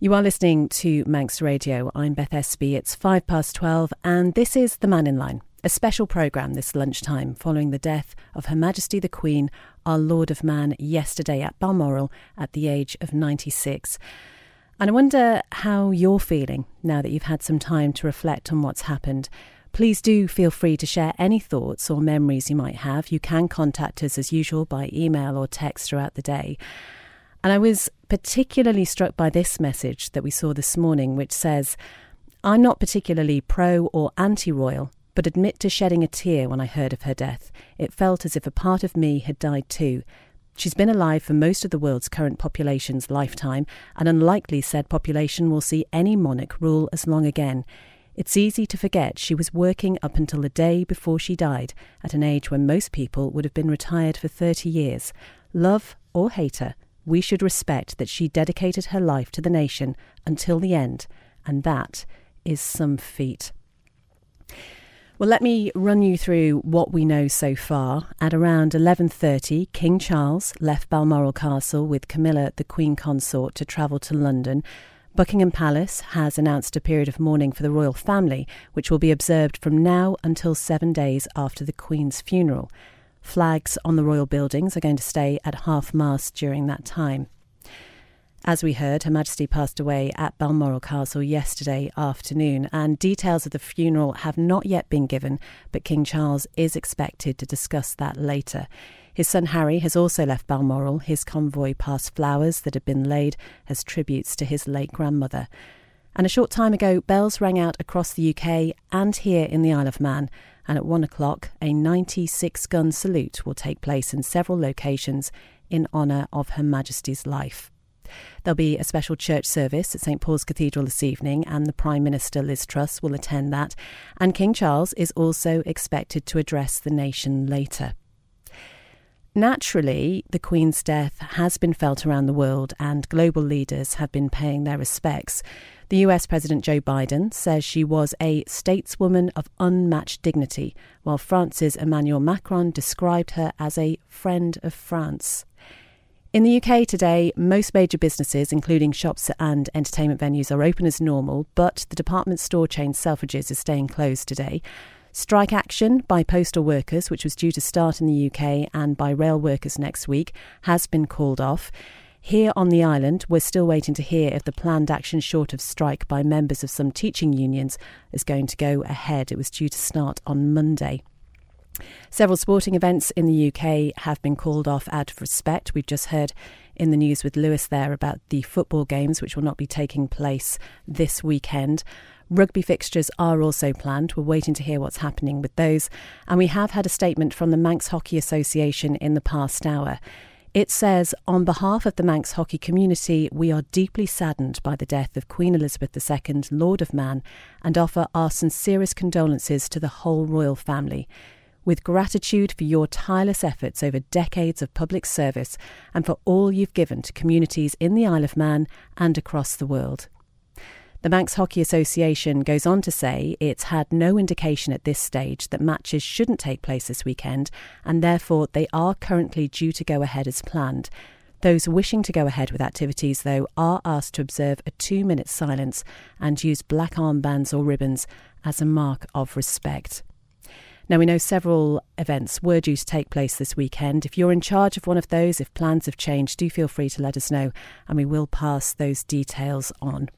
You are listening to Manx Radio. I'm Beth Espey. It's five past 12, and this is The Mannin Line, a special programme this lunchtime following the death of Her Majesty the Queen, our Lord of Man, yesterday at Balmoral at the age of 96. And I wonder how you're feeling now that you've had some time to reflect on what's happened. Please do feel free to share any thoughts or memories you might have. You can contact us as usual by email or text throughout the day. And I was particularly struck by this message that we saw this morning, which says, I'm not particularly pro or anti royal, but admit to shedding a tear when I heard of her death. It felt as if a part of me had died too. She's been alive for most of the world's current population's lifetime, and unlikely said population will see any monarch rule as long again. It's easy to forget she was working up until the day before she died, at an age when most people would have been retired for 30 years. Love or hate her, we should respect that she dedicated her life to the nation until the end, and that is some feat. Well, let me run you through what we know so far. At around 11:30, King Charles left Balmoral Castle with Camilla, the Queen Consort, to travel to London. Buckingham Palace has announced a period of mourning for the royal family, which will be observed from now until 7 days after the Queen's funeral. Flags on the royal buildings are going to stay at half mast during that time. As we heard, Her Majesty passed away at Balmoral Castle yesterday afternoon, and details of the funeral have not yet been given, but King Charles is expected to discuss that later. His son Harry has also left Balmoral. His convoy passed flowers that had been laid as tributes to his late grandmother. And a short time ago, bells rang out across the UK and here in the Isle of Man. And at one o'clock, a 96 gun salute will take place in several locations in honour of Her Majesty's life. There'll be a special church service at St Paul's Cathedral this evening, and the Prime Minister Liz Truss will attend that. And King Charles is also expected to address the nation later. Naturally, the Queen's death has been felt around the world, and global leaders have been paying their respects. The US President Joe Biden says she was a stateswoman of unmatched dignity, while France's Emmanuel Macron described her as a friend of France. In the UK today, most major businesses, including shops and entertainment venues, are open as normal, but the department store chain Selfridges is staying closed today. Strike action by postal workers, which was due to start in the UK and by rail workers next week, has been called off. Here on the island, we're still waiting to hear if the planned action short of strike by members of some teaching unions is going to go ahead. It was due to start on Monday. Several sporting events in the UK have been called off out of respect. We've just heard in the news with Lewis there about the football games, which will not be taking place this weekend. Rugby fixtures are also planned. We're waiting to hear what's happening with those. And we have had a statement from the Manx Hockey Association in the past hour. It says, On behalf of the Manx hockey community, we are deeply saddened by the death of Queen Elizabeth II, Lord of Man, and offer our sincerest condolences to the whole royal family. With gratitude for your tireless efforts over decades of public service and for all you've given to communities in the Isle of Man and across the world. The Manx Hockey Association goes on to say it's had no indication at this stage that matches shouldn't take place this weekend, and therefore they are currently due to go ahead as planned. Those wishing to go ahead with activities, though, are asked to observe a two minute silence and use black armbands or ribbons as a mark of respect. Now, we know several events were due to take place this weekend. If you're in charge of one of those, if plans have changed, do feel free to let us know and we will pass those details on.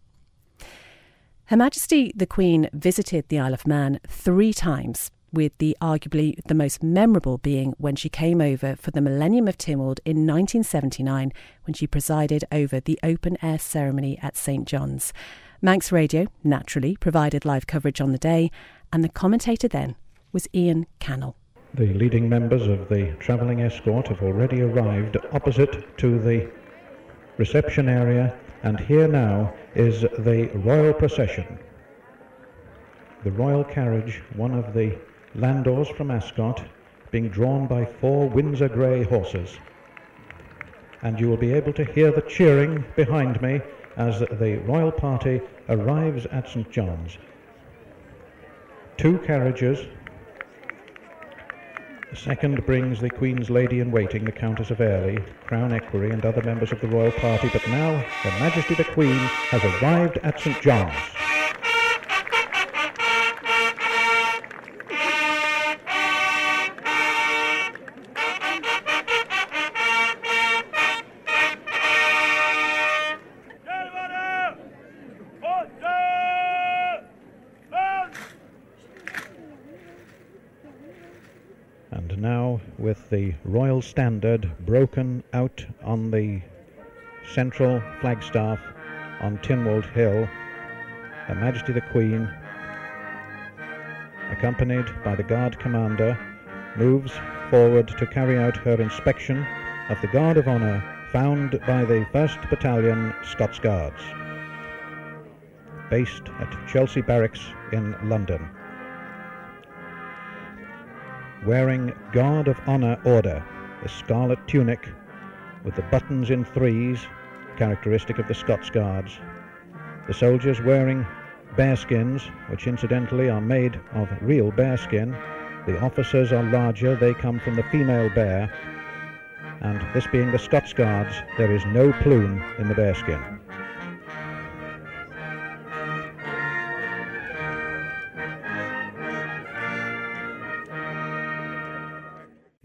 Her Majesty the Queen visited the Isle of Man three times, with the arguably the most memorable being when she came over for the Millennium of Tynwald in 1979 when she presided over the open air ceremony at St John's. Manx Radio, naturally, provided live coverage on the day, and the commentator then was Ian Cannell. The leading members of the travelling escort have already arrived opposite to the reception area and here now is the royal procession. The royal carriage, one of the Landaus from Ascot, being drawn by four Windsor grey horses. And you will be able to hear the cheering behind me as the royal party arrives at St John's. Two carriages The second brings the Queen's Lady in Waiting, the Countess of Airlie, Crown Equerry, and other members of the royal party. But now Her Majesty the Queen has arrived at St John's. With the Royal Standard broken out on the central flagstaff on Tynwald Hill. Her Majesty the Queen, accompanied by the Guard Commander, moves forward to carry out her inspection of the Guard of Honour found by the 1st Battalion Scots Guards, based at Chelsea Barracks in London wearing Guard of Honour order, a scarlet tunic with the buttons in threes, characteristic of the Scots Guards. The soldiers wearing bearskins, which incidentally are made of real bearskin. The officers are larger, they come from the female bear, and this being the Scots Guards, there is no plume in the bearskin.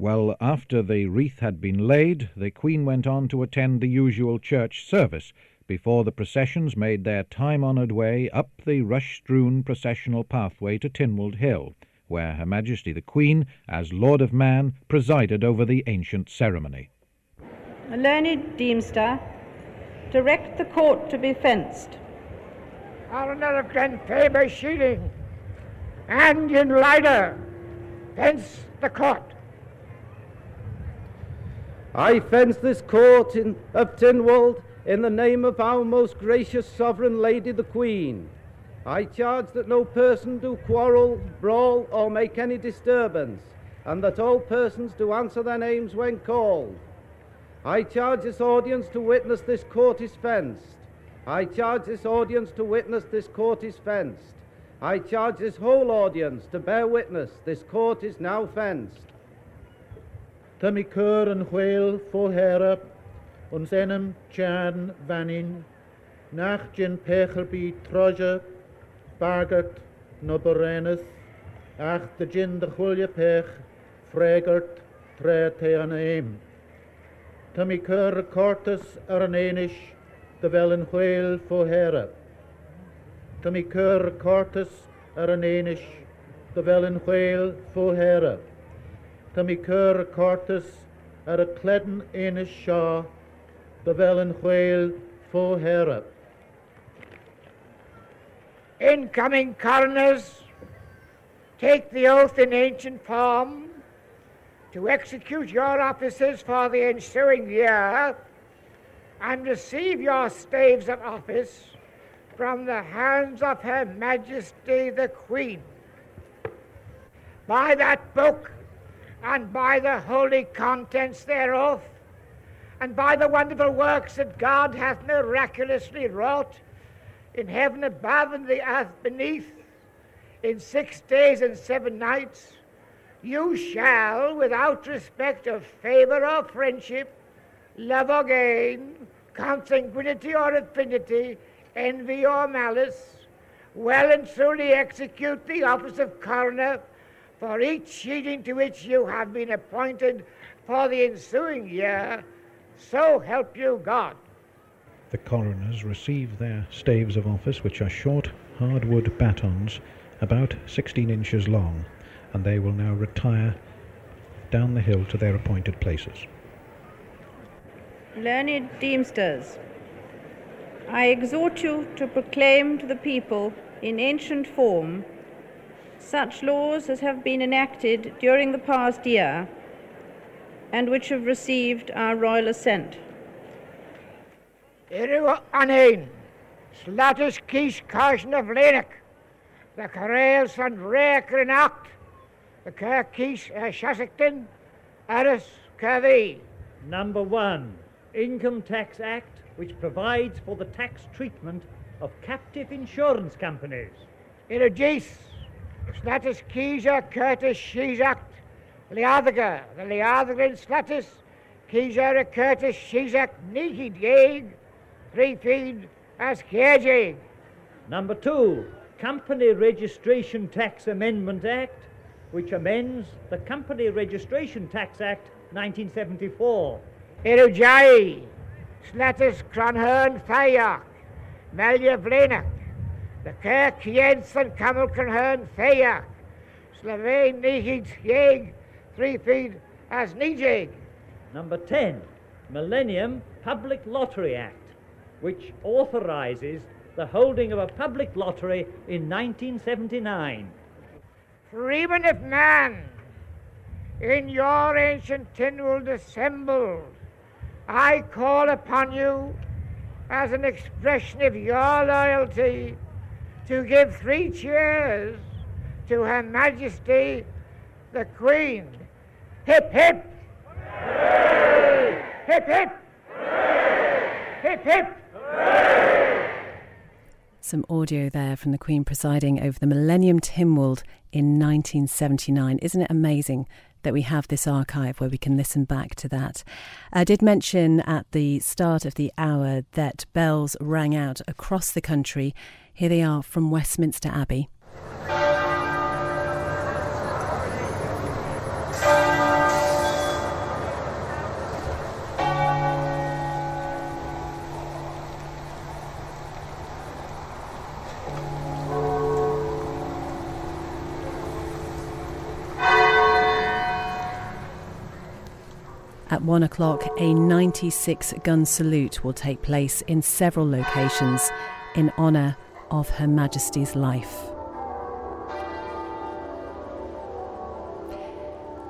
Well, after the wreath had been laid, the Queen went on to attend the usual church service before the processions made their time-honoured way up the rush-strewn processional pathway to Tynwald Hill, where Her Majesty the Queen, as Lord of Man, presided over the ancient ceremony. A learned Deemster, direct the court to be fenced. Coroner of Glenfaba Sheading and in Lider, fence the court. I fence this court in, of Tynwald in the name of our most gracious sovereign lady the Queen. I charge that no person do quarrel, brawl, or make any disturbance, and that all persons do answer their names when called. I charge this audience to witness this court is fenced. I charge this audience to witness this court is fenced. I charge this whole audience to bear witness this court is now fenced. Tá mi cur an chhil fóhéra an senam tean vanin, nach gin pechelbí troja, bagart no berenas, ach de gin de chulja pech, fregart tre te an aim. Tá mi cur cortas ar an éis de bhel an chhil fóhéra. Tá an éis de. Tá mi cur cortas ar a cledan éana seo do bhfuil an chhil. Incoming coroners, take the oath in ancient form to execute your offices for the ensuing year and receive your staves of office from the hands of Her Majesty the Queen. By that book, and by the holy contents thereof, and by the wonderful works that God hath miraculously wrought in heaven above and the earth beneath, in six days and seven nights, you shall, without respect of favor or friendship, love or gain, consanguinity or affinity, envy or malice, well and truly execute the office of coroner for each sheading to which you have been appointed for the ensuing year, so help you God. The coroners receive their staves of office, which are short hardwood batons about 16 inches long, and they will now retire down the hill to their appointed places. Learned Deemsters, I exhort you to proclaim to the people in ancient form such laws as have been enacted during the past year and which have received our royal assent. Iru anein, slatus kies kaisen of Lenik, the Karels van Reker in Act, the Kerk kies Shasington, Aris Kervie. Number one, Income Tax Act, which provides for the tax treatment of captive insurance companies. Irugis, Status Kisa Curtis Shizak, Liadhaga, the Liadhaga in Slatis, Kijara Curtis Shizak Niki Dieg, three feed as Kiejig. Number two, Company Registration Tax Amendment Act, which amends the Company Registration Tax Act 1974. Irujai, Slatis Cronhern Fayak, Melia Vlenak, the Kirk Jensen Kamelkenhern Fayak, Slovene Nihid Yeg, three feet as Nijig. Number 10, Millennium Public Lottery Act, which authorizes the holding of a public lottery in 1979. Freeman of man, in your ancient Tynwald assembled, I call upon you as an expression of your loyalty to give three cheers to Her Majesty the Queen. Hip hip! Hip hip! Hip hip! Some audio there from the Queen presiding over the Millennium Tynwald in 1979. Isn't it amazing that we have this archive where we can listen back to that? I did mention at the start of the hour that bells rang out across the country. Here they are from Westminster Abbey. One o'clock, a 96 gun salute will take place in several locations in honour of Her Majesty's life.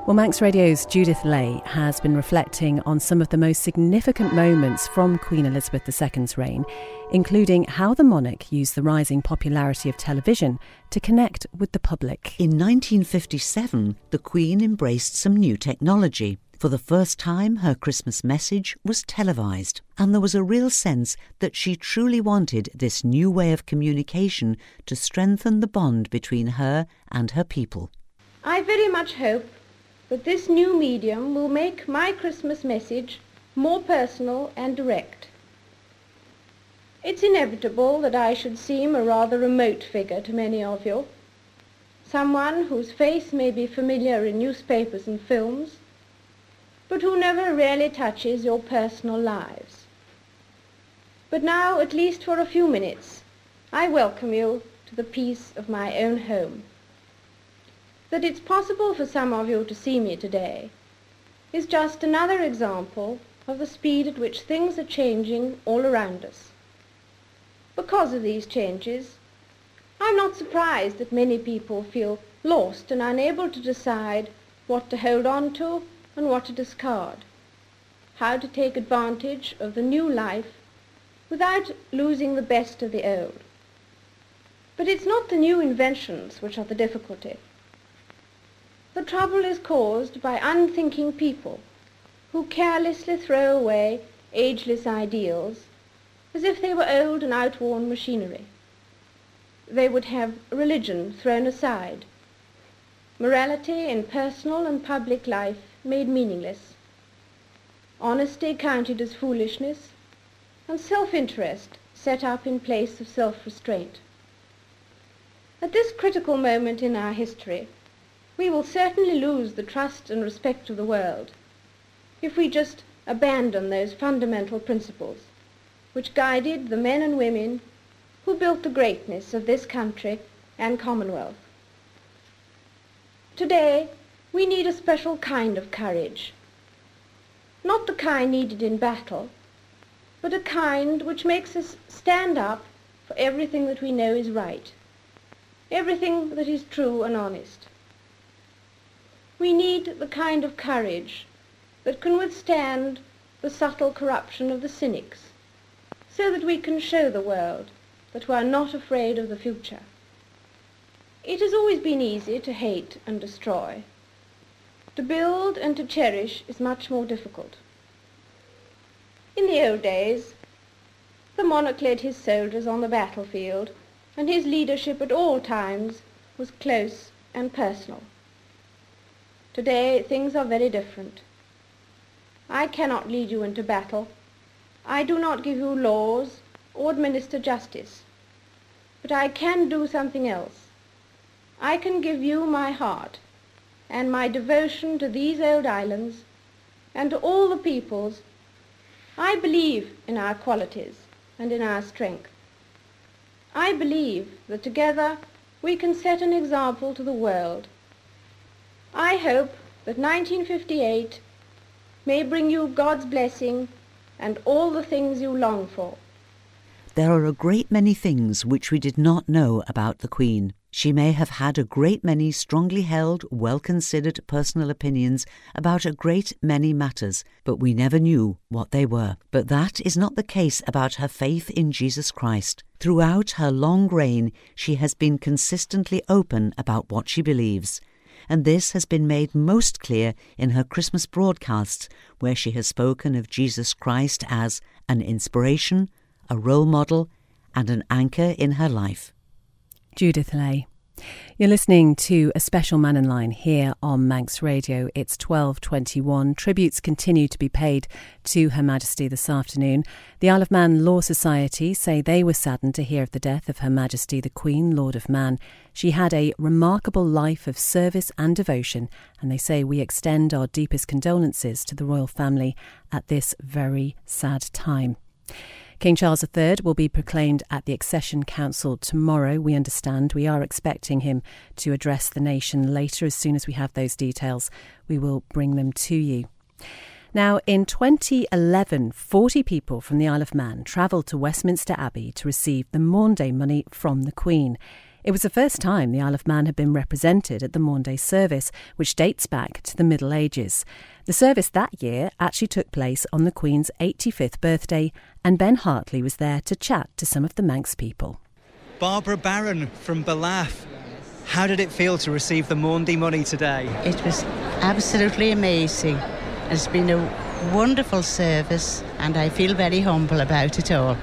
Well, Manx Radio's Judith Ley has been reflecting on some of the most significant moments from Queen Elizabeth II's reign, including how the monarch used the rising popularity of television to connect with the public. In 1957, the Queen embraced some new technology. For the first time, her Christmas message was televised, and there was a real sense that she truly wanted this new way of communication to strengthen the bond between her and her people. I very much hope that this new medium will make my Christmas message more personal and direct. It's inevitable that I should seem a rather remote figure to many of you, someone whose face may be familiar in newspapers and films, but who never really touches your personal lives. But now, at least for a few minutes, I welcome you to the peace of my own home. That it's possible for some of you to see me today is just another example of the speed at which things are changing all around us. Because of these changes, I'm not surprised that many people feel lost and unable to decide what to hold on to and what to discard, how to take advantage of the new life without losing the best of the old. But it's not the new inventions which are the difficulty. The trouble is caused by unthinking people who carelessly throw away ageless ideals as if they were old and outworn machinery. They would have religion thrown aside, morality in personal and public life made meaningless, honesty counted as foolishness, and self-interest set up in place of self-restraint. At this critical moment in our history, we will certainly lose the trust and respect of the world if we just abandon those fundamental principles which guided the men and women who built the greatness of this country and Commonwealth. Today, we need a special kind of courage. Not the kind needed in battle, but a kind which makes us stand up for everything that we know is right, everything that is true and honest. We need the kind of courage that can withstand the subtle corruption of the cynics, so that we can show the world that we are not afraid of the future. It has always been easy to hate and destroy. To build and to cherish is much more difficult. In the old days, the monarch led his soldiers on the battlefield, and his leadership at all times was close and personal. Today things are very different. I cannot lead you into battle. I do not give you laws or administer justice. But I can do something else. I can give you my heart and my devotion to these old islands and to all the peoples. I believe in our qualities and in our strength. I believe that together we can set an example to the world. I hope that 1958 may bring you God's blessing and all the things you long for. There are a great many things which we did not know about the Queen. She may have had a great many strongly held, well considered personal opinions about a great many matters, but we never knew what they were. But that is not the case about her faith in Jesus Christ. Throughout her long reign, she has been consistently open about what she believes. And this has been made most clear in her Christmas broadcasts, where she has spoken of Jesus Christ as an inspiration, a role model, and an anchor in her life. Judith Lay. You're listening to a special Mannin Line here on Manx Radio. It's 1221. Tributes continue to be paid to Her Majesty this afternoon. The Isle of Man Law Society say they were saddened to hear of the death of Her Majesty the Queen, Lord of Man. She had a remarkable life of service and devotion, and they say we extend our deepest condolences to the royal family at this very sad time. King Charles III will be proclaimed at the Accession Council tomorrow. We understand we are expecting him to address the nation later. As soon as we have those details, we will bring them to you. Now, in 2011, 40 people from the Isle of Man travelled to Westminster Abbey to receive the Maundy money from the Queen. It was the first time the Isle of Man had been represented at the Maundy service, which dates back to the Middle Ages. The service that year actually took place on the Queen's 85th birthday, and Ben Hartley was there to chat to some of the Manx people. Barbara Barron from Ballaugh. How did it feel to receive the Maundy money today? It was absolutely amazing. It's been a wonderful service, and I feel very humble about it all.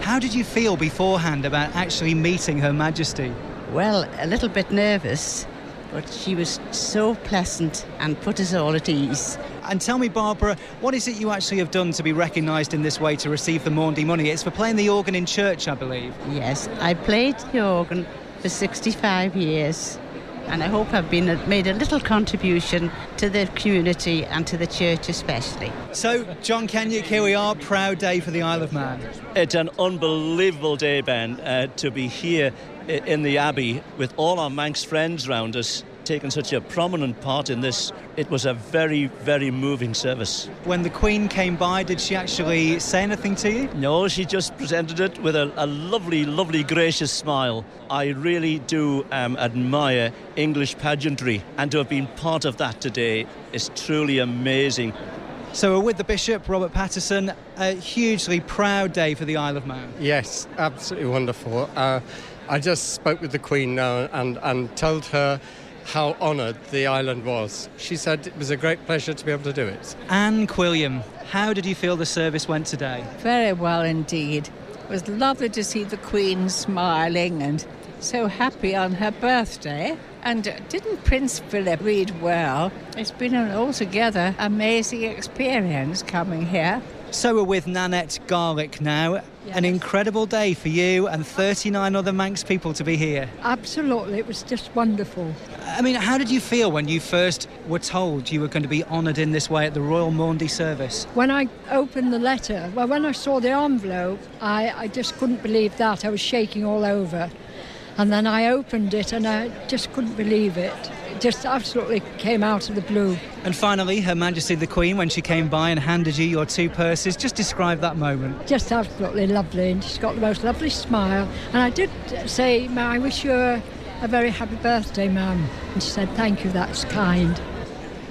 How did you feel beforehand about actually meeting Her Majesty? Well, a little bit nervous, but she was so pleasant and put us all at ease. And tell me, Barbara, what is it you actually have done to be recognised in this way to receive the Maundy money? It's for playing the organ in church, I believe. Yes, I played the organ for 65 years and I hope I've been made a little contribution to the community and to the church especially. So, John Kenyuk, here we are, proud day for the Isle of Man. It's an unbelievable day, Ben, uh, to be here in the Abbey with all our Manx friends around us taken such a prominent part in this. It was a very, very moving service. When the Queen came by, did she actually say anything to you? No, she just presented it with a, a lovely, lovely, gracious smile. I really do um, admire English pageantry, and to have been part of that today is truly amazing. So we're with the Bishop, Robert Paterson. A hugely proud day for the Isle of Man. Yes, absolutely wonderful. Uh, I just spoke with the Queen now and, and told her how honoured the island was. She said it was a great pleasure to be able to do it. Anne Quilliam, how did you feel the service went today? Very well indeed. It was lovely to see the Queen smiling and so happy on her birthday. And didn't Prince Philip read well? It's been an altogether amazing experience coming here. So we're with Nanette Garlick now. Yes. An incredible day for you and 39 other Manx people to be here. Absolutely, it was just wonderful. I mean, how did you feel when you first were told you were going to be honoured in this way at the Royal Maundy service? When I opened the letter, well, when I saw the envelope, I, I just couldn't believe that. I was shaking all over. And then I opened it and I just couldn't believe it. Just absolutely came out of the blue. And finally, Her Majesty the Queen, when she came by and handed you your two purses, just describe that moment. Just absolutely lovely. And she's got the most lovely smile. And I did say, I wish you a, a very happy birthday, ma'am. And she said, thank you, that's kind.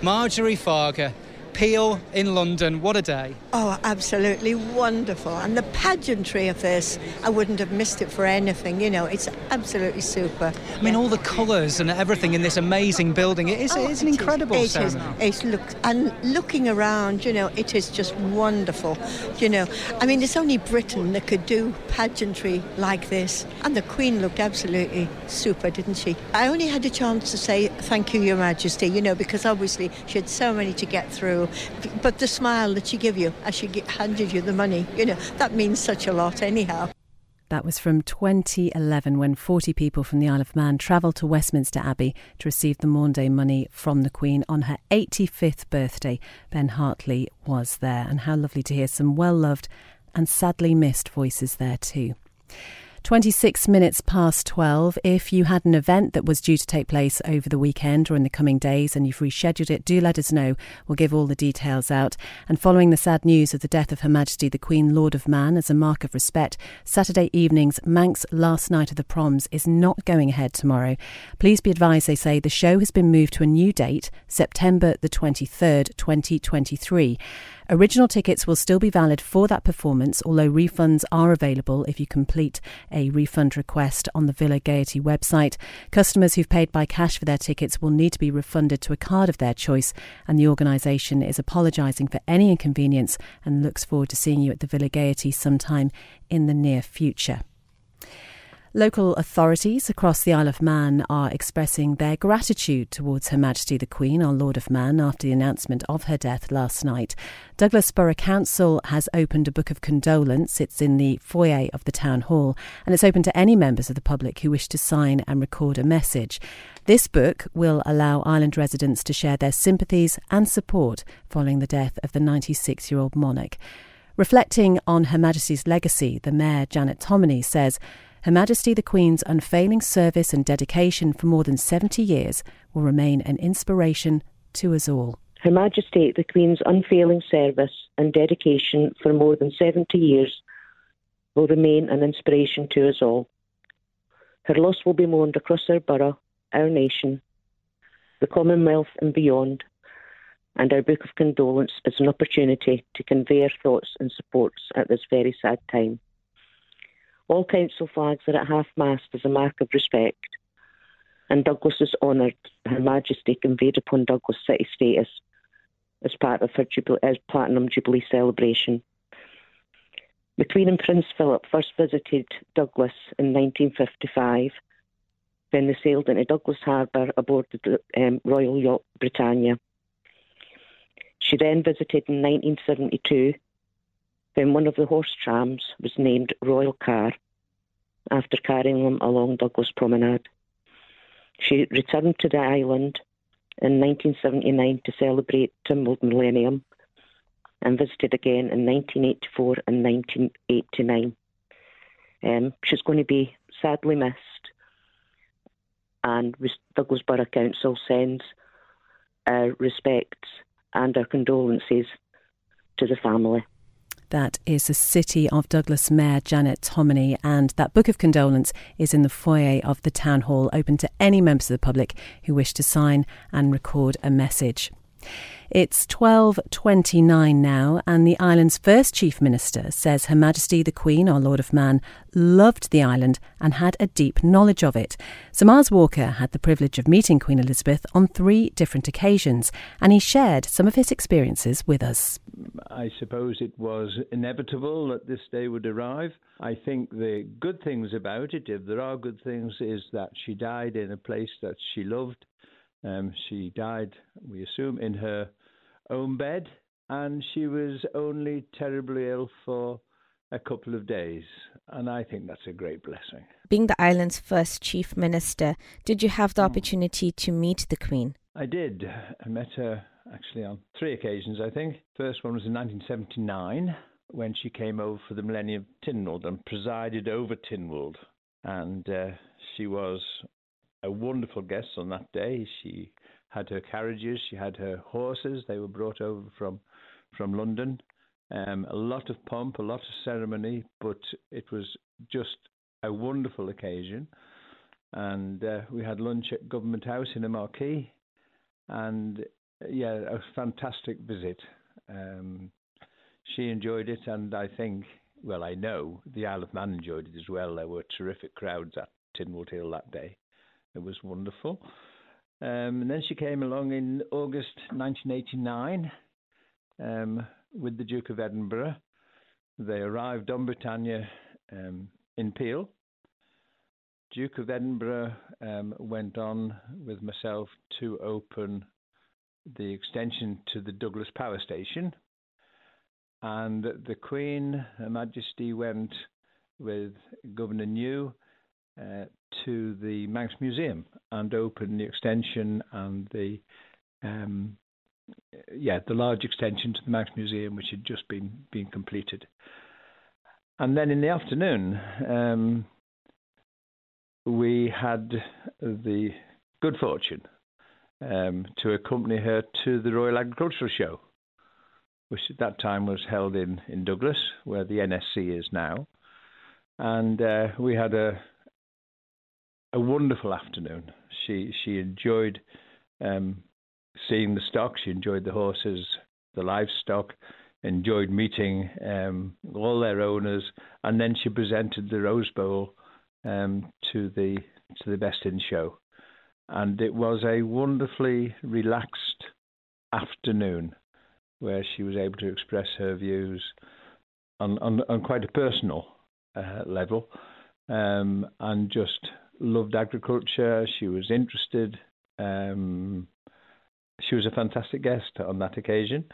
Marjorie Farger, Peel in London, what a day. Oh, absolutely wonderful. And the pageantry of this, I wouldn't have missed it for anything. You know, it's absolutely super. I mean, all the colours and everything in this amazing building. It is, Oh, it is an it incredible It is. ceremony. It's look and looking around, you know, it is just wonderful. You know, I mean, it's only Britain that could do pageantry like this, and the Queen looked absolutely super, didn't she? I only had a chance to say thank you, Your Majesty. You know, because obviously she had so many to get through, but the smile that she gave you as she handed you the money, you know, that means such a lot, anyhow. That was from 2011 when 40 people from the Isle of Man travelled to Westminster Abbey to receive the Maundy money from the Queen on her 85th birthday. Ben Hartley was there, and how lovely to hear some well loved and sadly missed voices there too. 26 minutes past 12. If you had an event that was due to take place over the weekend or in the coming days and you've rescheduled it, do let us know. We'll give all the details out. And following the sad news of the death of Her Majesty the Queen Lord of Man as a mark of respect, Saturday evening's Manx Last Night of the Proms is not going ahead tomorrow. Please be advised, they say, the show has been moved to a new date, September the 23rd, 2023. Original tickets will still be valid for that performance, although refunds are available if you complete a refund request on the Villa Gaiety website. Customers who've paid by cash for their tickets will need to be refunded to a card of their choice, and the organisation is apologising for any inconvenience and looks forward to seeing you at the Villa Gaiety sometime in the near future. Local authorities across the Isle of Man are expressing their gratitude towards Her Majesty the Queen, our Lord of Man, after the announcement of her death last night. Douglas Borough Council has opened a book of condolence. It's in the foyer of the Town Hall, and it's open to any members of the public who wish to sign and record a message. This book will allow island residents to share their sympathies and support following the death of the 96 year old monarch. Reflecting on Her Majesty's legacy, the Mayor, Janet Thommeny, says, her Majesty the Queen's unfailing service and dedication for more than 70 years will remain an inspiration to us all. Her Majesty the Queen's unfailing service and dedication for more than 70 years will remain an inspiration to us all. Her loss will be mourned across our borough, our nation, the Commonwealth and beyond, and our Book of Condolence is an opportunity to convey our thoughts and supports at this very sad time. All council flags are at half mast as a mark of respect, and Douglas is honoured Her Majesty conveyed upon Douglas City status as part of her as Platinum Jubilee celebration. The Queen and Prince Philip first visited Douglas in 1955 Then they sailed into Douglas Harbour aboard the um, Royal Yacht Britannia. She then visited in 1972 when one of the horse trams was named Royal Car after carrying them along Douglas Promenade. She returned to the island in 1979 to celebrate Tynwald Millennium and visited again in 1984 and 1989. Um, she's going to be sadly missed, and Douglas Borough Council sends our respects and our condolences to the family. That is the City of Douglas Mayor Janet Thommeny, and that book of condolence is in the foyer of the Town Hall, open to any members of the public who wish to sign and record a message. It's 12.29 now, and the island's first Chief Minister says Her Majesty the Queen, our Lord of Man, loved the island and had a deep knowledge of it. Sir Miles Walker had the privilege of meeting Queen Elizabeth on three different occasions, and he shared some of his experiences with us. I suppose it was inevitable that this day would arrive. I think the good things about it, if there are good things, is that she died in a place that she loved. Um, she died, we assume, in her own bed, and she was only terribly ill for a couple of days. And I think that's a great blessing. Being the island's first chief minister, did you have the opportunity to meet the Queen? I did. I met her actually on three occasions, I think. First one was in 1979 when she came over for the Millennium Tynwald and presided over Tynwald. And uh, she was a wonderful guest on that day. She had her carriages, she had her horses. They were brought over from from London. Um, a lot of pomp, a lot of ceremony, but it was just a wonderful occasion. And uh, we had lunch at Government House in a marquee, and yeah, a fantastic visit. Um, she enjoyed it, and I think, well, I know the Isle of Man enjoyed it as well. There were terrific crowds at Tynwald Hill that day. It was wonderful. Um, and then she came along in August 1989 um, with the Duke of Edinburgh. They arrived on Britannia um, in Peel. Duke of Edinburgh um, went on with myself to open the extension to the Douglas Power Station. And the Queen, Her Majesty, went with Governor New uh, to the Manx Museum and open the extension and the um, yeah the large extension to the Manx Museum, which had just been been completed. And then in the afternoon, um, we had the good fortune um, to accompany her to the Royal Agricultural Show, which at that time was held in, in Douglas, where the NSC is now. And uh, we had a a wonderful afternoon. She she enjoyed um, seeing the stock. She enjoyed the horses, the livestock. Enjoyed meeting um, all their owners, and then she presented the Rose Bowl um, to the to the Best in Show, and it was a wonderfully relaxed afternoon where she was able to express her views on on, on quite a personal uh, level, um, and just loved agriculture. She was interested. Um, she was a fantastic guest on that occasion.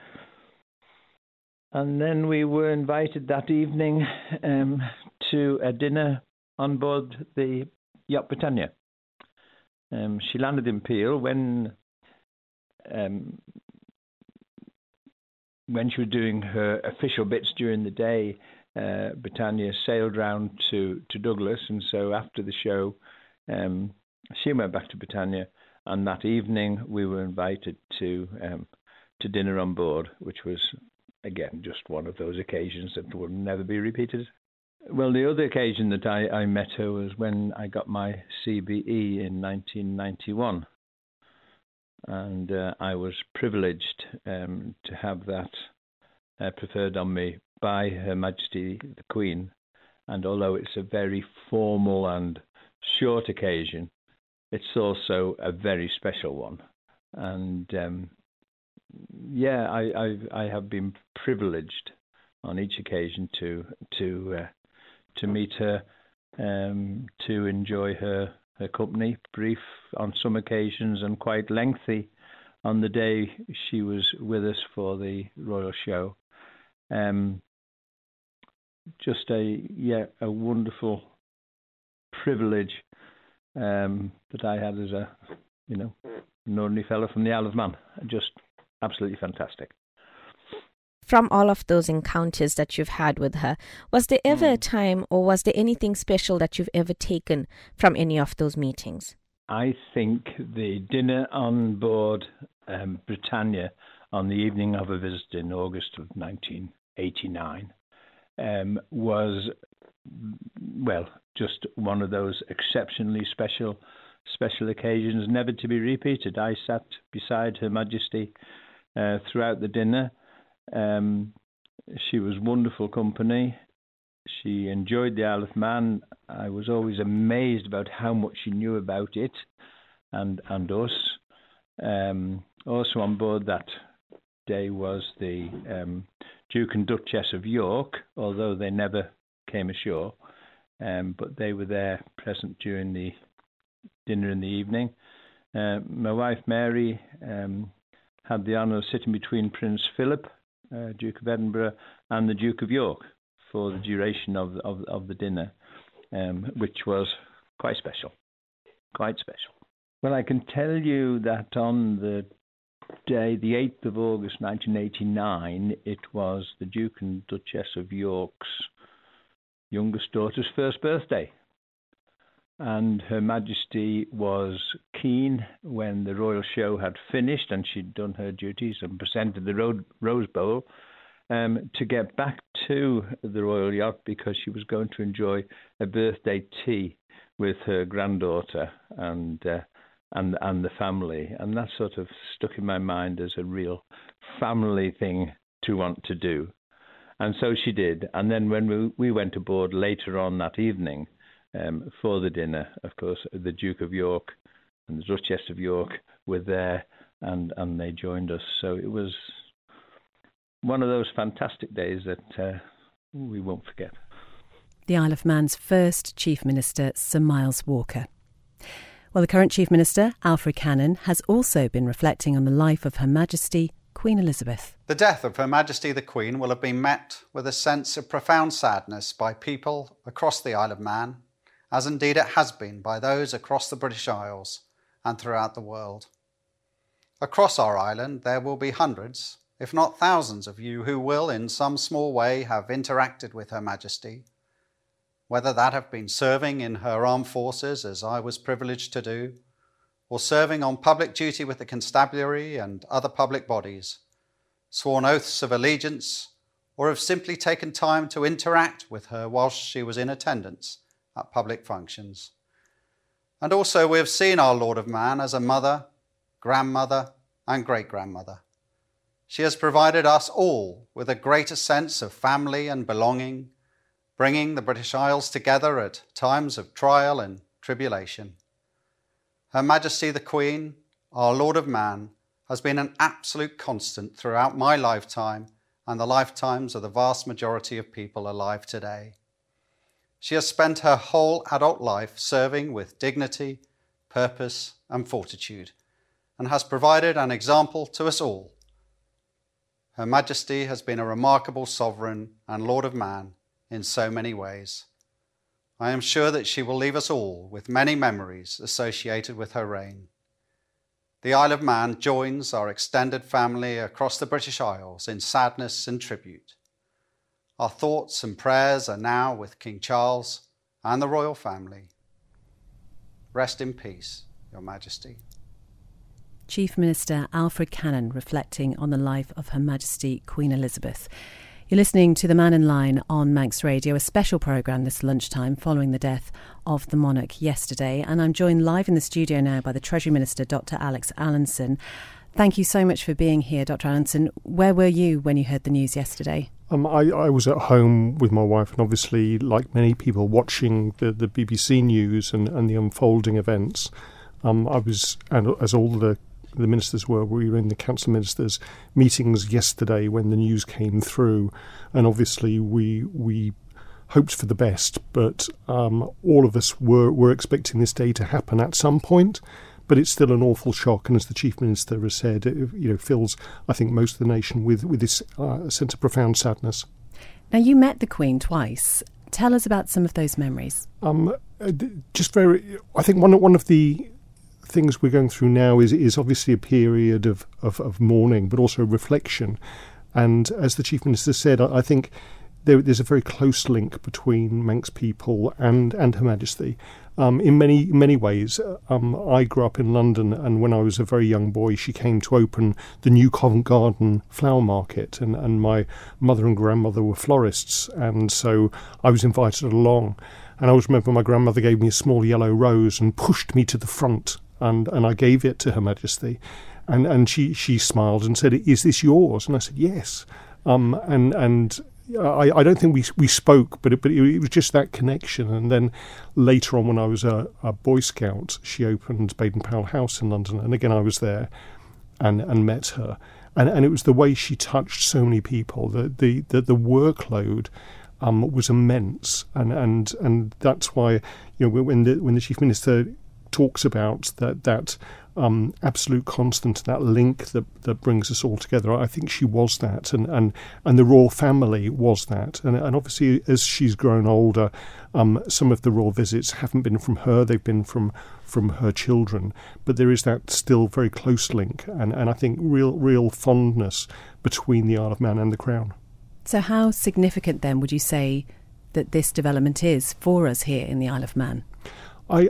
And then we were invited that evening um, to a dinner on board the yacht Britannia. Um, she landed in Peel when um, when she was doing her official bits during the day. Uh, Britannia sailed round to, to Douglas, and so after the show, um, she went back to Britannia, and that evening we were invited to um, to dinner on board, which was again just one of those occasions that will never be repeated. Well, the other occasion that I, I met her was when I got my CBE in 1991, and uh, I was privileged um, to have that uh, preferred on me by Her Majesty the Queen. And although it's a very formal and short occasion, it's also a very special one. And um, yeah, I, I, I have been privileged on each occasion to to uh, to meet her, um, to enjoy her her company, brief on some occasions and quite lengthy on the day she was with us for the royal show. Um, just a yeah a wonderful privilege um, that I had as a, you know, an ordinary fellow from the Isle of Man. Just absolutely fantastic. From all of those encounters that you've had with her, was there ever a time or was there anything special that you've ever taken from any of those meetings? I think the dinner on board um, Britannia on the evening of a visit in August of 1989 um, was well, just one of those exceptionally special special occasions, never to be repeated. I sat beside Her Majesty uh, throughout the dinner. Um, she was wonderful company. She enjoyed the Isle of Man. I was always amazed about how much she knew about it and and us. Um, also on board that day was the um, Duke and Duchess of York, although they never came ashore, um, but they were there present during the dinner in the evening. Uh, my wife Mary um, had the honour of sitting between Prince Philip, uh, Duke of Edinburgh, and the Duke of York for the duration of of, of the dinner, um, which was quite special, quite special. Well, I can tell you that on the day, the 8th of August 1989, it was the Duke and Duchess of York's youngest daughter's first birthday. And Her Majesty was keen when the royal show had finished and she'd done her duties and presented the Rose Bowl um, to get back to the royal yacht because she was going to enjoy a birthday tea with her granddaughter and uh, and and the family, and that sort of stuck in my mind as a real family thing to want to do. And so she did. And then when we, we went aboard later on that evening um, for the dinner, of course, the Duke of York and the Duchess of York were there and, and they joined us. So it was one of those fantastic days that uh, we won't forget. The Isle of Man's first Chief Minister, Sir Miles Walker. Well, the current Chief Minister, Alfred Cannan, has also been reflecting on the life of Her Majesty Queen Elizabeth. The death of Her Majesty the Queen will have been met with a sense of profound sadness by people across the Isle of Man, as indeed it has been by those across the British Isles and throughout the world. Across our island, there will be hundreds, if not thousands, of you who will, in some small way, have interacted with Her Majesty whether that have been serving in her armed forces, as I was privileged to do, or serving on public duty with the constabulary and other public bodies, sworn oaths of allegiance, or have simply taken time to interact with her whilst she was in attendance at public functions. And also, we have seen our Lord of Man as a mother, grandmother, and great grandmother. She has provided us all with a greater sense of family and belonging bringing the British Isles together at times of trial and tribulation. Her Majesty the Queen, our Lord of Man, has been an absolute constant throughout my lifetime and the lifetimes of the vast majority of people alive today. She has spent her whole adult life serving with dignity, purpose, and fortitude, and has provided an example to us all. Her Majesty has been a remarkable sovereign and Lord of Man in so many ways. I am sure that she will leave us all with many memories associated with her reign. The Isle of Man joins our extended family across the British Isles in sadness and tribute. Our thoughts and prayers are now with King Charles and the royal family. Rest in peace, Your Majesty. Chief Minister Alfred Cannan reflecting on the life of Her Majesty Queen Elizabeth. You're listening to The Mannin Line on Manx Radio, a special programme this lunchtime following the death of the monarch yesterday. And I'm joined live in the studio now by the Treasury Minister, Dr. Alex Allinson. Thank you so much for being here, Dr. Allinson. Where were you when you heard the news yesterday? Um, I, I, was at home with my wife, and obviously, like many people, watching the, the BBC news and, and the unfolding events. Um, I was, and as all the the ministers were. We were in the council ministers meetings yesterday when the news came through, and obviously we we hoped for the best, but um, all of us were were expecting this day to happen at some point. But it's still an awful shock, and as the chief minister has said, it, you know, fills I think most of the nation with with this uh, sense of profound sadness. Now you met the Queen twice. Tell us about some of those memories. Um, uh, just very, I think one one of the things we're going through now is is obviously a period of, of, of mourning, but also reflection. And as the chief minister said, I, I think there, there's a very close link between Manx people and and Her Majesty. Um, in many many ways, um, I grew up in London, and when I was a very young boy, she came to open the new Covent Garden flower market, and, and my mother and grandmother were florists, and so I was invited along. And I always remember my grandmother gave me a small yellow rose and pushed me to the front and, and I gave it to Her Majesty. And, and she, she smiled and said, Is this yours? And I said, Yes. Um, and and I, I don't think we we spoke, but it, but it, was just that connection. And then later on, when I was a, a Boy Scout, she opened Baden Powell House in London, and again I was there, and and met her, and and it was the way she touched so many people. The the the, the workload. Um, was immense, and, and and that's why you know when the when the chief minister talks about that that um, absolute constant, that link that, that brings us all together. I think she was that, and, and, and the royal family was that. And, and obviously, as she's grown older, um, some of the royal visits haven't been from her; they've been from from her children. But there is that still very close link, and, and I think real real fondness between the Isle of Man and the Crown. So, how significant then would you say that this development is for us here in the Isle of Man? I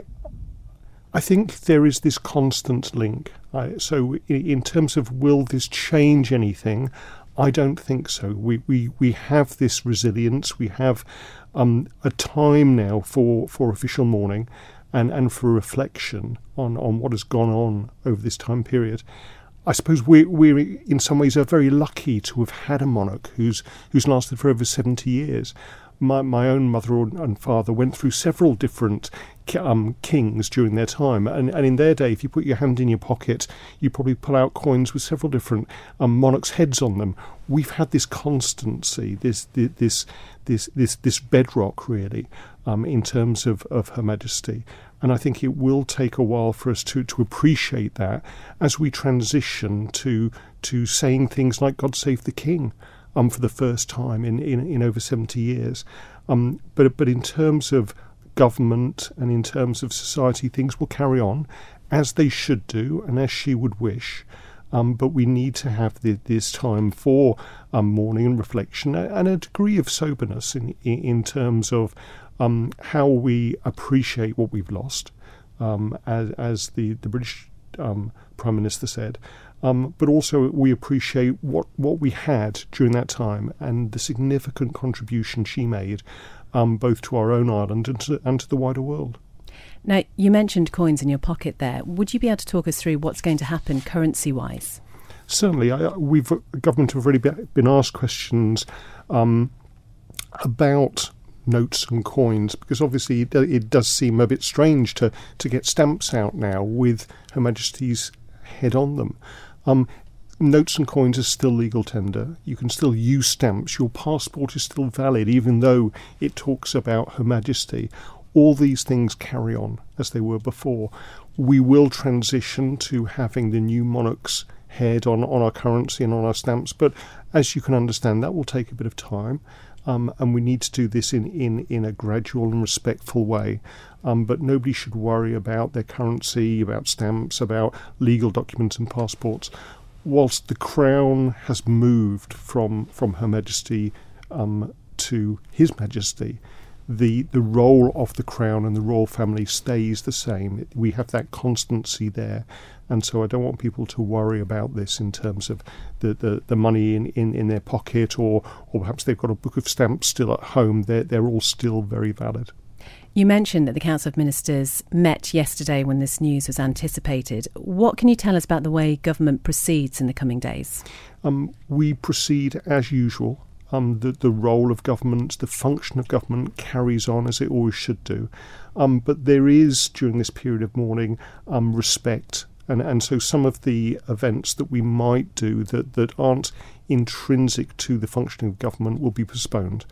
I think there is this constant link. I, so, in terms of will this change anything, I don't think so. We we, we have this resilience. We have um, a time now for, for official mourning and, and for reflection on, on what has gone on over this time period. I suppose we're, we're in some ways are very lucky to have had a monarch who's who's lasted for over 70 years. My, my own mother and father went through several different um, kings during their time, and, and in their day, if you put your hand in your pocket, you probably pull out coins with several different um, monarchs' heads on them. We've had this constancy, this this this this this bedrock really, um, in terms of, of Her Majesty, and I think it will take a while for us to, to appreciate that as we transition to to saying things like God Save the King um, for the first time in, in, in over 70 years. Um, but, but in terms of government and in terms of society, things will carry on as they should do and as she would wish. Um, but we need to have the, this time for um, mourning and reflection and a degree of soberness in, in, terms of um, how we appreciate what we've lost, um, as, as the, the British um, Prime Minister said, um, but also we appreciate what, what we had during that time and the significant contribution she made, um, both to our own island and to, and to the wider world. Now, you mentioned coins in your pocket there. Would you be able to talk us through what's going to happen currency wise? Certainly. I, we've, government have already been asked questions um, about notes and coins because obviously it, it, does seem a bit strange to, to get stamps out now with Her Majesty's head on them. Um, notes and coins are still legal tender. You can still use stamps. Your passport is still valid even though it talks about Her Majesty. All these things carry on as they were before. We will transition to having the new monarch's head on, on our currency and on our stamps, but as you can understand, that will take a bit of time. Um, and we need to do this in, in, in a gradual and respectful way. Um, but nobody should worry about their currency, about stamps, about legal documents and passports. Whilst the crown has moved from, from Her Majesty um, to His Majesty, the the role of the crown and the royal family stays the same. We have that constancy there, and so I don't want people to worry about this in terms of the, the, the money in, in, in their pocket or or perhaps they've got a book of stamps still at home. They're they're all still very valid. You mentioned that the Council of Ministers met yesterday when this news was anticipated. What can you tell us about the way government proceeds in the coming days? Um, we proceed as usual um, the, the role of government, the function of government carries on as it always should do. Um, but there is, during this period of mourning, um, respect. And, and so some of the events that we might do that, that aren't intrinsic to the functioning of government will be postponed.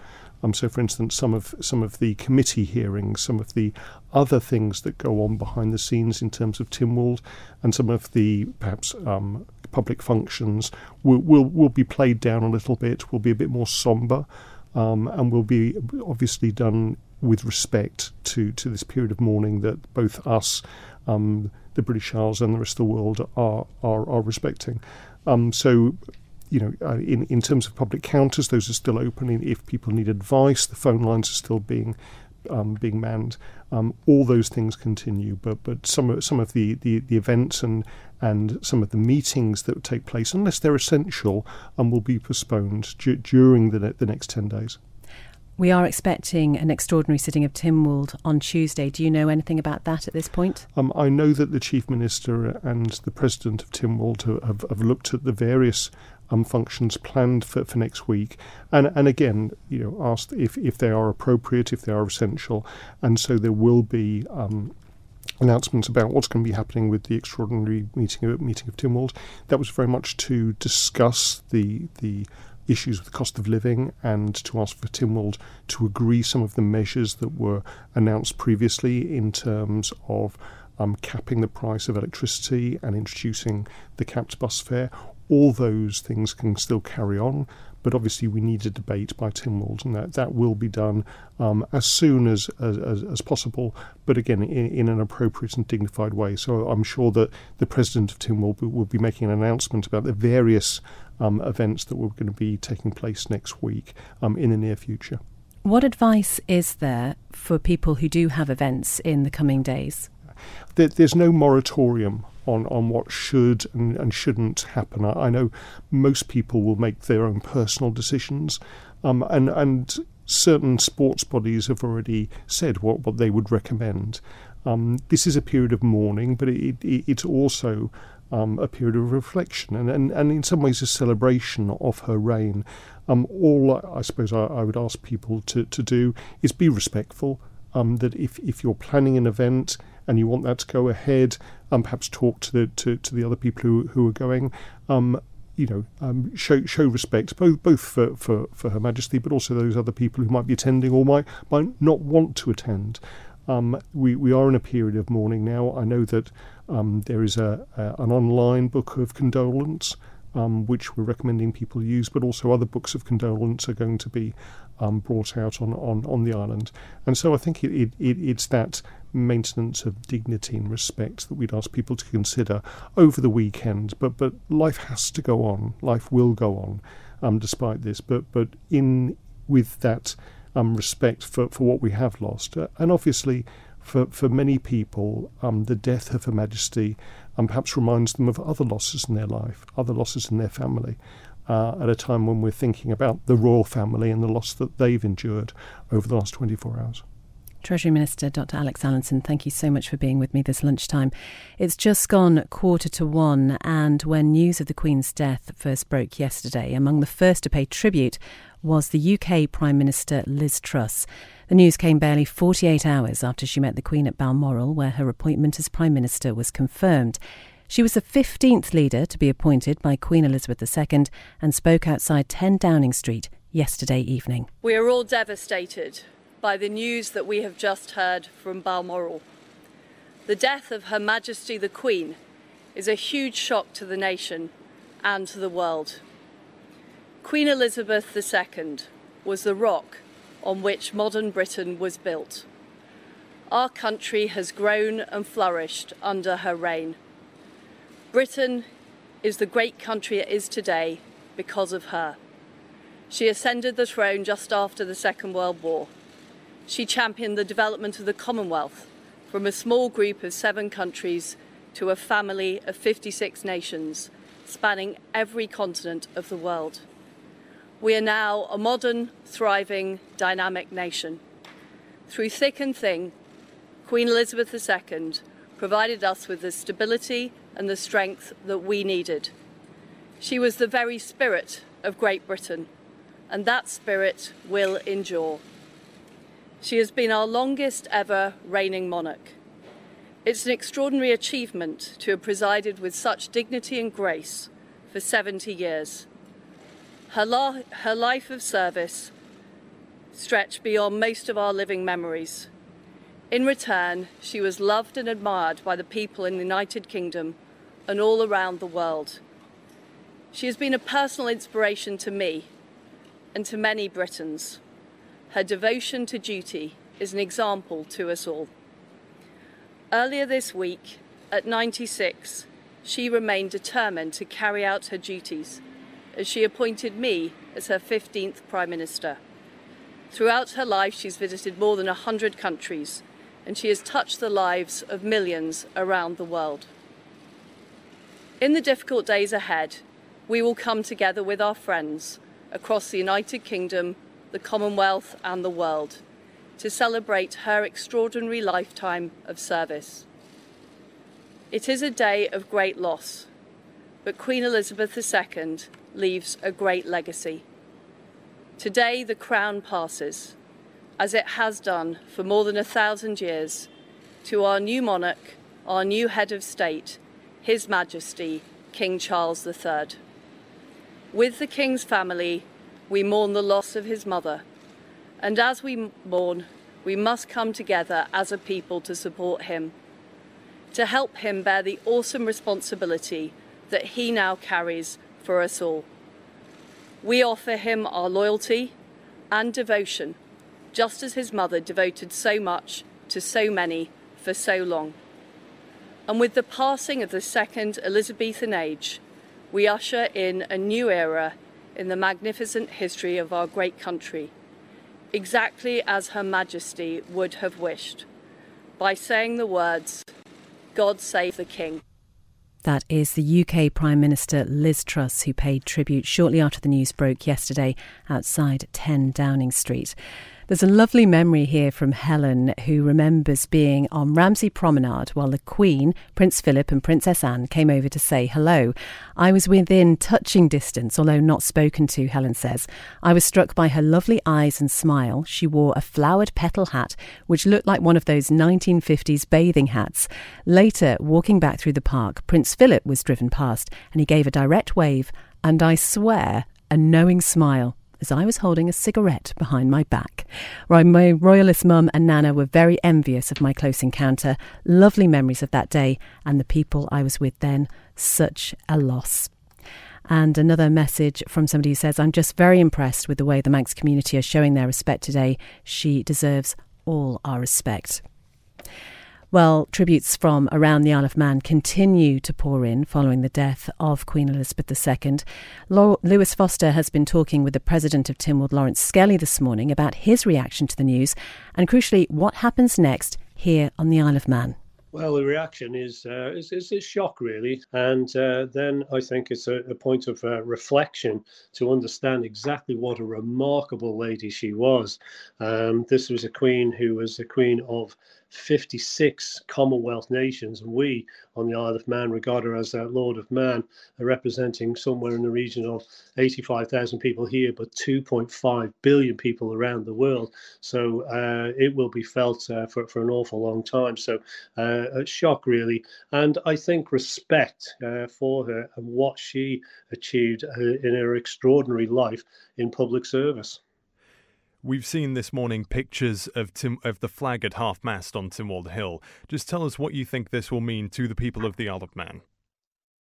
Um, so, for instance, some of some of the committee hearings, some of the other things that go on behind the scenes in terms of Tynwald, and some of the perhaps um, public functions will, will will be played down a little bit. Will be a bit more sombre, um, and will be obviously done with respect to to this period of mourning that both us, um, the British Isles, and the rest of the world are are, are respecting. Um, so you know, uh, in, in terms of public counters, those are still open. If people need advice, the phone lines are still being um, being manned. Um, all those things continue, but but some of, some of the, the, the events and and some of the meetings that take place, unless they're essential, um, will be postponed d- during the the next ten days. We are expecting an extraordinary sitting of Tynwald on Tuesday. Do you know anything about that at this point? Um, I know that the Chief Minister and the President of Tynwald have, have looked at the various um, functions planned for, for next week, and and again, you know, asked if if they are appropriate, if they are essential, and so there will be. Um, announcements about what's going to be happening with the extraordinary meeting of meeting of Tynwald. That was very much to discuss the the issues with the cost of living and to ask for Tynwald to agree some of the measures that were announced previously in terms of um, capping the price of electricity and introducing the capped bus fare all those things can still carry on, but obviously we need a debate by Tynwald, and that, that will be done um, as soon as, as, as, possible, but again in, in, an appropriate and dignified way. So I'm sure that the president of Tynwald will, will be making an announcement about the various um, events that were going to be taking place next week um, in the near future. What advice is there for people who do have events in the coming days? there's no moratorium on, on what should and, and shouldn't happen. I, I, know most people will make their own personal decisions, um, and and certain sports bodies have already said what, what they would recommend. Um, this is a period of mourning, but it, it, it's also um, a period of reflection and, and, and in some ways a celebration of her reign. Um, all I suppose I, I, would ask people to, to do is be respectful. Um, that if, if you're planning an event and you want that to go ahead, um, perhaps talk to the to, to the other people who, who are going. Um, you know, um, show show respect both both for, for, for Her Majesty, but also those other people who might be attending or might might not want to attend. Um, we we are in a period of mourning now. I know that um, there is a, a, an online book of condolence. Um, which we're recommending people use, but also other books of condolence are going to be um, brought out on, on, on the island. And so I think it, it, it, it's that maintenance of dignity and respect that we'd ask people to consider over the weekend. But but life has to go on. Life will go on, um, despite this. But but in with that um, respect for, for what we have lost, uh, and obviously for for many people, um, the death of Her Majesty um, perhaps reminds them of other losses in their life, other losses in their family. Uh, at a time when we're thinking about the royal family and the loss that they've endured over the last 24 hours. Treasury Minister Dr. Alex Allinson, thank you so much for being with me this lunchtime. It's just gone quarter to one, and when news of the Queen's death first broke yesterday, among the first to pay tribute was the UK Prime Minister Liz Truss. The news came barely 48 hours after she met the Queen at Balmoral, where her appointment as Prime Minister was confirmed. She was the 15th leader to be appointed by Queen Elizabeth II and spoke outside 10 Downing Street yesterday evening. We are all devastated by the news that we have just heard from Balmoral. The death of Her Majesty the Queen is a huge shock to the nation and to the world. Queen Elizabeth II was the rock on which modern Britain was built. Our country has grown and flourished under her reign. Britain is the great country it is today because of her. She ascended the throne just after the Second World War she championed the development of the Commonwealth from a small group of seven countries to a family of 56 nations, spanning every continent of the world. We are now a modern, thriving, dynamic nation. Through thick and thin, Queen Elizabeth II provided us with the stability and the strength that we needed. She was the very spirit of Great Britain, and that spirit will endure. She has been our longest ever reigning monarch. It's an extraordinary achievement to have presided with such dignity and grace for 70 years. Her, la- her life of service stretched beyond most of our living memories. In return, she was loved and admired by the people in the United Kingdom and all around the world. She has been a personal inspiration to me and to many Britons. Her devotion to duty is an example to us all. Earlier this week, at 96, she remained determined to carry out her duties as she appointed me as her 15th Prime Minister. Throughout her life, she's visited more than 100 countries and she has touched the lives of millions around the world. In the difficult days ahead, we will come together with our friends across the United Kingdom the Commonwealth, and the world to celebrate her extraordinary lifetime of service. It is a day of great loss, but Queen Elizabeth II leaves a great legacy. Today, the crown passes, as it has done for more than a thousand years, to our new monarch, our new head of state, His Majesty, King Charles III. With the King's family, we mourn the loss of his mother. And as we mourn, we must come together as a people to support him, to help him bear the awesome responsibility that he now carries for us all. We offer him our loyalty and devotion, just as his mother devoted so much to so many for so long. And with the passing of the second Elizabethan age, we usher in a new era in the magnificent history of our great country, exactly as Her Majesty would have wished, by saying the words, God save the King. That is the UK Prime Minister Liz Truss, who paid tribute shortly after the news broke yesterday outside 10 Downing Street. There's a lovely memory here from Helen, who remembers being on Ramsey Promenade while the Queen, Prince Philip, and Princess Anne came over to say hello. I was within touching distance, although not spoken to, Helen says. I was struck by her lovely eyes and smile. She wore a flowered petal hat, which looked like one of those 1950s bathing hats. Later, walking back through the park, Prince Philip was driven past and he gave a direct wave and I swear, a knowing smile as I was holding a cigarette behind my back. My royalist mum and Nana were very envious of my close encounter. Lovely memories of that day and the people I was with then. Such a loss. And another message from somebody who says, I'm just very impressed with the way the Manx community are showing their respect today. She deserves all our respect. Well, tributes from around the Isle of Man continue to pour in following the death of Queen Elizabeth II. Lewis Foster has been talking with the president of Tynwald, Lawrence Skelly, this morning about his reaction to the news and, crucially, what happens next here on the Isle of Man. Well, the reaction is uh, is, is, a shock, really, and uh, then I think it's a, a point of uh, reflection to understand exactly what a remarkable lady she was. Um, this was a queen who was a queen of 56 Commonwealth nations, and we on the Isle of Man regard her as a Lord of Man, representing somewhere in the region of 85,000 people here, but 2.5 billion people around the world. So uh, it will be felt uh, for, for an awful long time. So uh, a shock, really. And I think respect uh, for her and what she achieved uh, in her extraordinary life in public service. We've seen this morning pictures of Tim, of the flag at half mast on Tynwald Hill. Just tell us what you think this will mean to the people of the Isle of Man.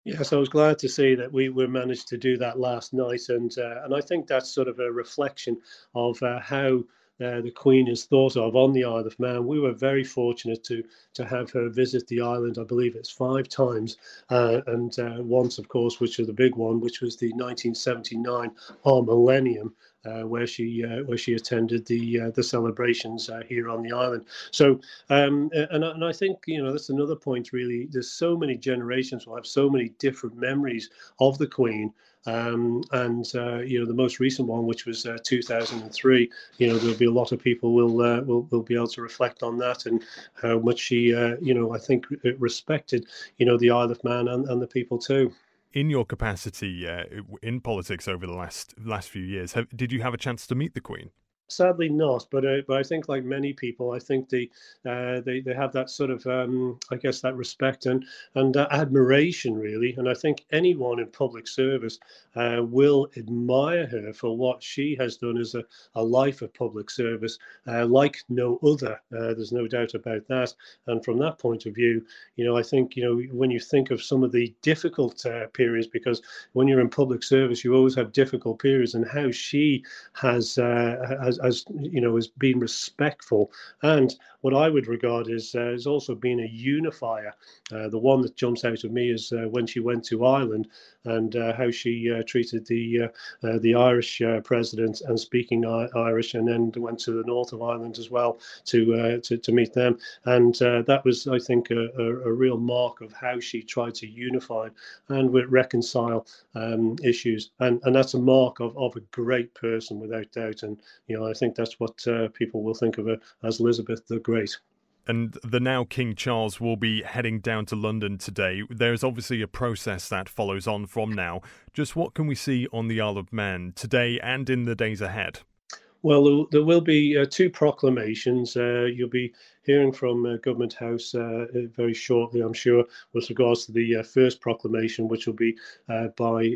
Yes, I was glad to see that we, we managed to do that last night, and uh, and I think that's sort of a reflection of uh, how uh, the Queen is thought of on the Isle of Man. We were very fortunate to to have her visit the island. I believe it's five times, uh, and uh, once, of course, which was the big one, which was the 1979 Our Millennium. Uh, where she uh, where she attended the uh, the celebrations here on the island. So um, and and I think you know that's another point really. There's so many generations will have so many different memories of the Queen. Um, and uh, you know the most recent one, which was uh, 2003. You know there'll be a lot of people will uh, will will be able to reflect on that and how much she uh, you know I think respected you know the Isle of Man and, and the people too. In your capacity uh, in politics over the last last few years, have, did you have a chance to meet the Queen? Sadly not, but uh, but I think like many people, I think they uh, they they have that sort of um, I guess that respect and and uh, admiration really, and I think anyone in public service uh, will admire her for what she has done as a, a life of public service uh, like no other. Uh, there's no doubt about that, and from that point of view, you know I think you know when you think of some of the difficult periods, because when you're in public service, you always have difficult periods, and how she has has as you know as being respectful and what I would regard as uh, as also being a unifier. Uh, the one that jumps out of me is uh, when she went to Ireland and uh, how she uh, treated the uh, the Irish president and speaking Irish, and then went to the north of Ireland as well to to, to meet them. And that was, I think, a, a, a, real mark of how she tried to unify and reconcile um, issues. And and that's a mark of, of a great person without doubt. And you know, I think that's what people will think of her as Elizabeth the great. And the now King Charles will be heading down to London today. There's obviously a process that follows on from now. Just what can we see on the Isle of Man today and in the days ahead? Well, there will be uh, two proclamations. Uh, you'll be hearing from uh, Government House uh, very shortly, I'm sure, with regards to the uh, first proclamation, which will be uh, by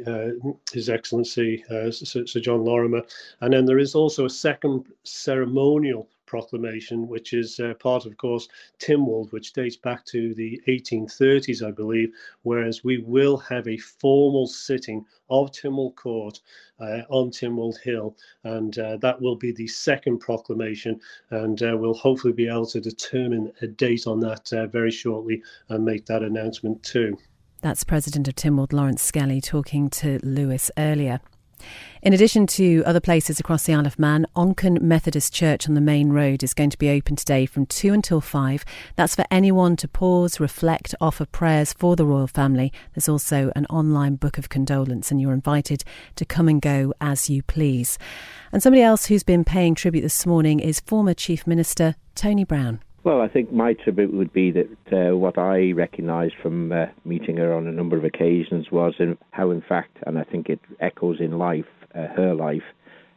His Excellency Sir, Sir John Lorimer. And then there is also a second ceremonial proclamation, which is uh, part of, course, Tynwald, which dates back to the 1830s, I believe, whereas we will have a formal sitting of Tynwald Court uh, on Tynwald Hill, and uh, that will be the second proclamation, and uh, we'll hopefully be able to determine a date on that uh, very shortly and make that announcement too. That's President of Tynwald Lawrence Skelly talking to Lewis earlier. In addition to other places across the Isle of Man, Onchan Methodist Church on the main road is going to be open today from 2 until 5. That's for anyone to pause, reflect, offer prayers for the royal family. There's also an online book of condolence, and you're invited to come and go as you please. And somebody else who's been paying tribute this morning is former Chief Minister Tony Brown. Well, I think my tribute would be that uh, what I recognised from uh, meeting her on a number of occasions was in how, in fact, and I think it echoes in life, uh, her life,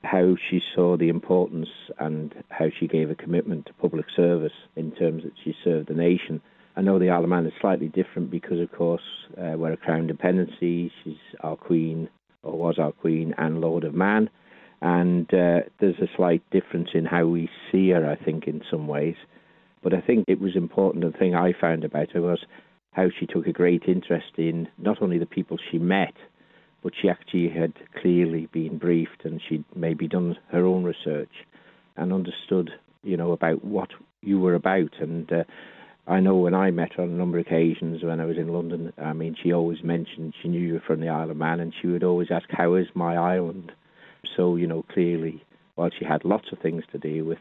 how she saw the importance and how she gave a commitment to public service in terms that she served the nation. I know the Isle of Man is slightly different because, of course, uh, we're a crown dependency. She's our queen, or was our queen, and Lord of Man. And uh, there's a slight difference in how we see her, I think, in some ways. But I think it was important. The thing I found about her was how she took a great interest in not only the people she met, but she actually had clearly been briefed and she'd maybe done her own research and understood, you know, about what you were about. And uh, I know when I met her on a number of occasions when I was in London, I mean, she always mentioned she knew you were from the Isle of Man and she would always ask, How is my island? So, you know, clearly, while she had lots of things to deal with,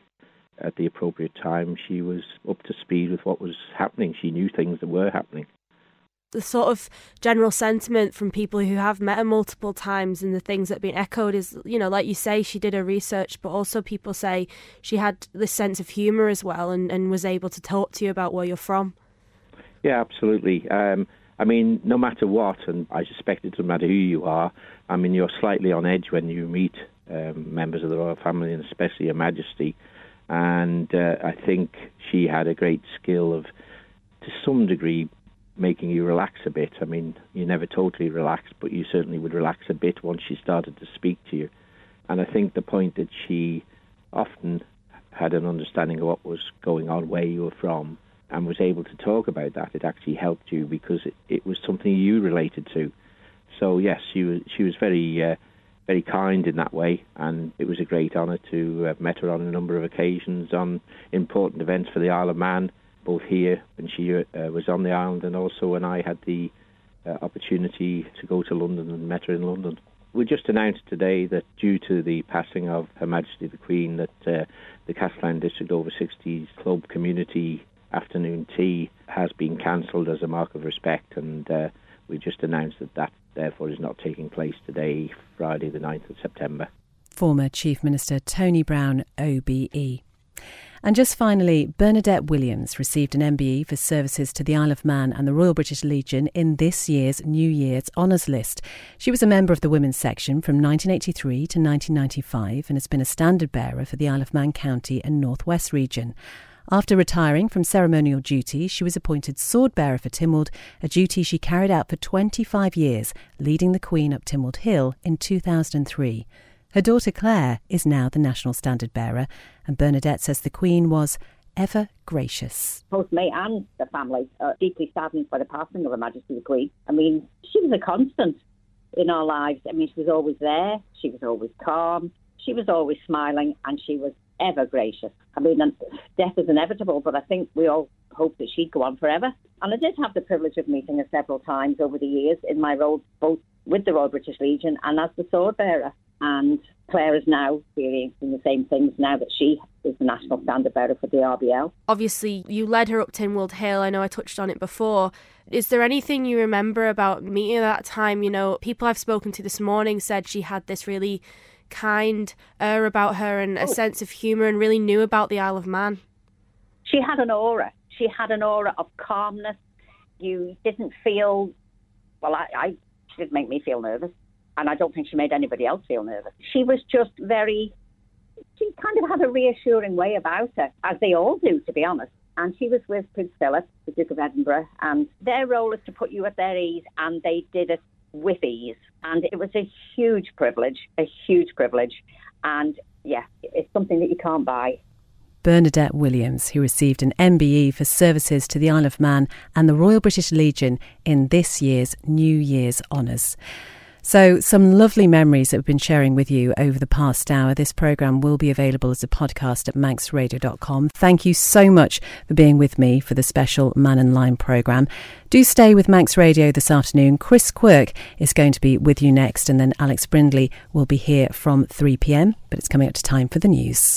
at the appropriate time, she was up to speed with what was happening. She knew things that were happening. The sort of general sentiment from people who have met her multiple times and the things that have been echoed is, you know, like you say, she did her research, but also people say she had this sense of humour as well and, and was able to talk to you about where you're from. Yeah, absolutely. Um, I mean, no matter what, and I suspect it doesn't matter who you are, I mean, you're slightly on edge when you meet um, members of the royal family and especially Her Majesty and uh, I think she had a great skill of, to some degree, making you relax a bit. I mean, you never totally relaxed, but you certainly would relax a bit once she started to speak to you. And I think the point that she often had an understanding of what was going on, where you were from, and was able to talk about that, it actually helped you because it, it was something you related to. So yes, she was she was very uh, very kind in that way, and it was a great honour to have met her on a number of occasions on important events for the Isle of Man, both here when she uh, was on the island and also when I had the uh, opportunity to go to London and met her in London. We just announced today that due to the passing of Her Majesty the Queen, that uh, the Castleisland District Over 60s Club Community Afternoon Tea has been cancelled as a mark of respect, and uh, we just announced that that therefore is not taking place today, Friday, the 9th of September. Former Chief Minister Tony Brown, OBE. And just finally, Bernadette Williams received an MBE for services to the Isle of Man and the Royal British Legion in this year's New Year's Honours List. She was a member of the Women's Section from 1983 to 1995 and has been a standard bearer for the Isle of Man County and North West region. After retiring from ceremonial duty, she was appointed sword bearer for Tynwald, a duty she carried out for 25 years, leading the Queen up Tynwald Hill in 2003. Her daughter Claire is now the national standard bearer, and Bernadette says the Queen was ever gracious. Both me and the family are deeply saddened by the passing of Her Majesty the Queen. I mean, she was a constant in our lives. I mean, she was always there, she was always calm, she was always smiling, and she was ever gracious. I mean, death is inevitable, but I think we all hope that she'd go on forever. And I did have the privilege of meeting her several times over the years in my role both with the Royal British Legion and as the sword bearer. And Claire is now experiencing the same things now that she is the national standard bearer for the RBL. Obviously, you led her up Tynwald Hill. I know I touched on it before. Is there anything you remember about meeting at that time? You know, people I've spoken to this morning said she had this really kind air about her and a oh. sense of humour and really knew about the Isle of Man. She had an aura. She had an aura of calmness. You didn't feel, well, I, I she didn't make me feel nervous. And I don't think she made anybody else feel nervous. She was just very, she kind of had a reassuring way about her, as they all do, to be honest. And she was with Prince Philip, the Duke of Edinburgh, and their role is to put you at their ease, and they did it with ease. And it was a huge privilege, a huge privilege. And yeah, it's something that you can't buy. Bernadette Williams, who received an MBE for services to the Isle of Man and the Royal British Legion in this year's New Year's Honours. So, some lovely memories that we've been sharing with you over the past hour. This programme will be available as a podcast at manxradio.com. Thank you so much for being with me for the special Mannin Line programme. Do stay with Manx Radio this afternoon. Chris Quirk is going to be with you next, and then Alex Brindley will be here from 3 pm, but it's coming up to time for the news.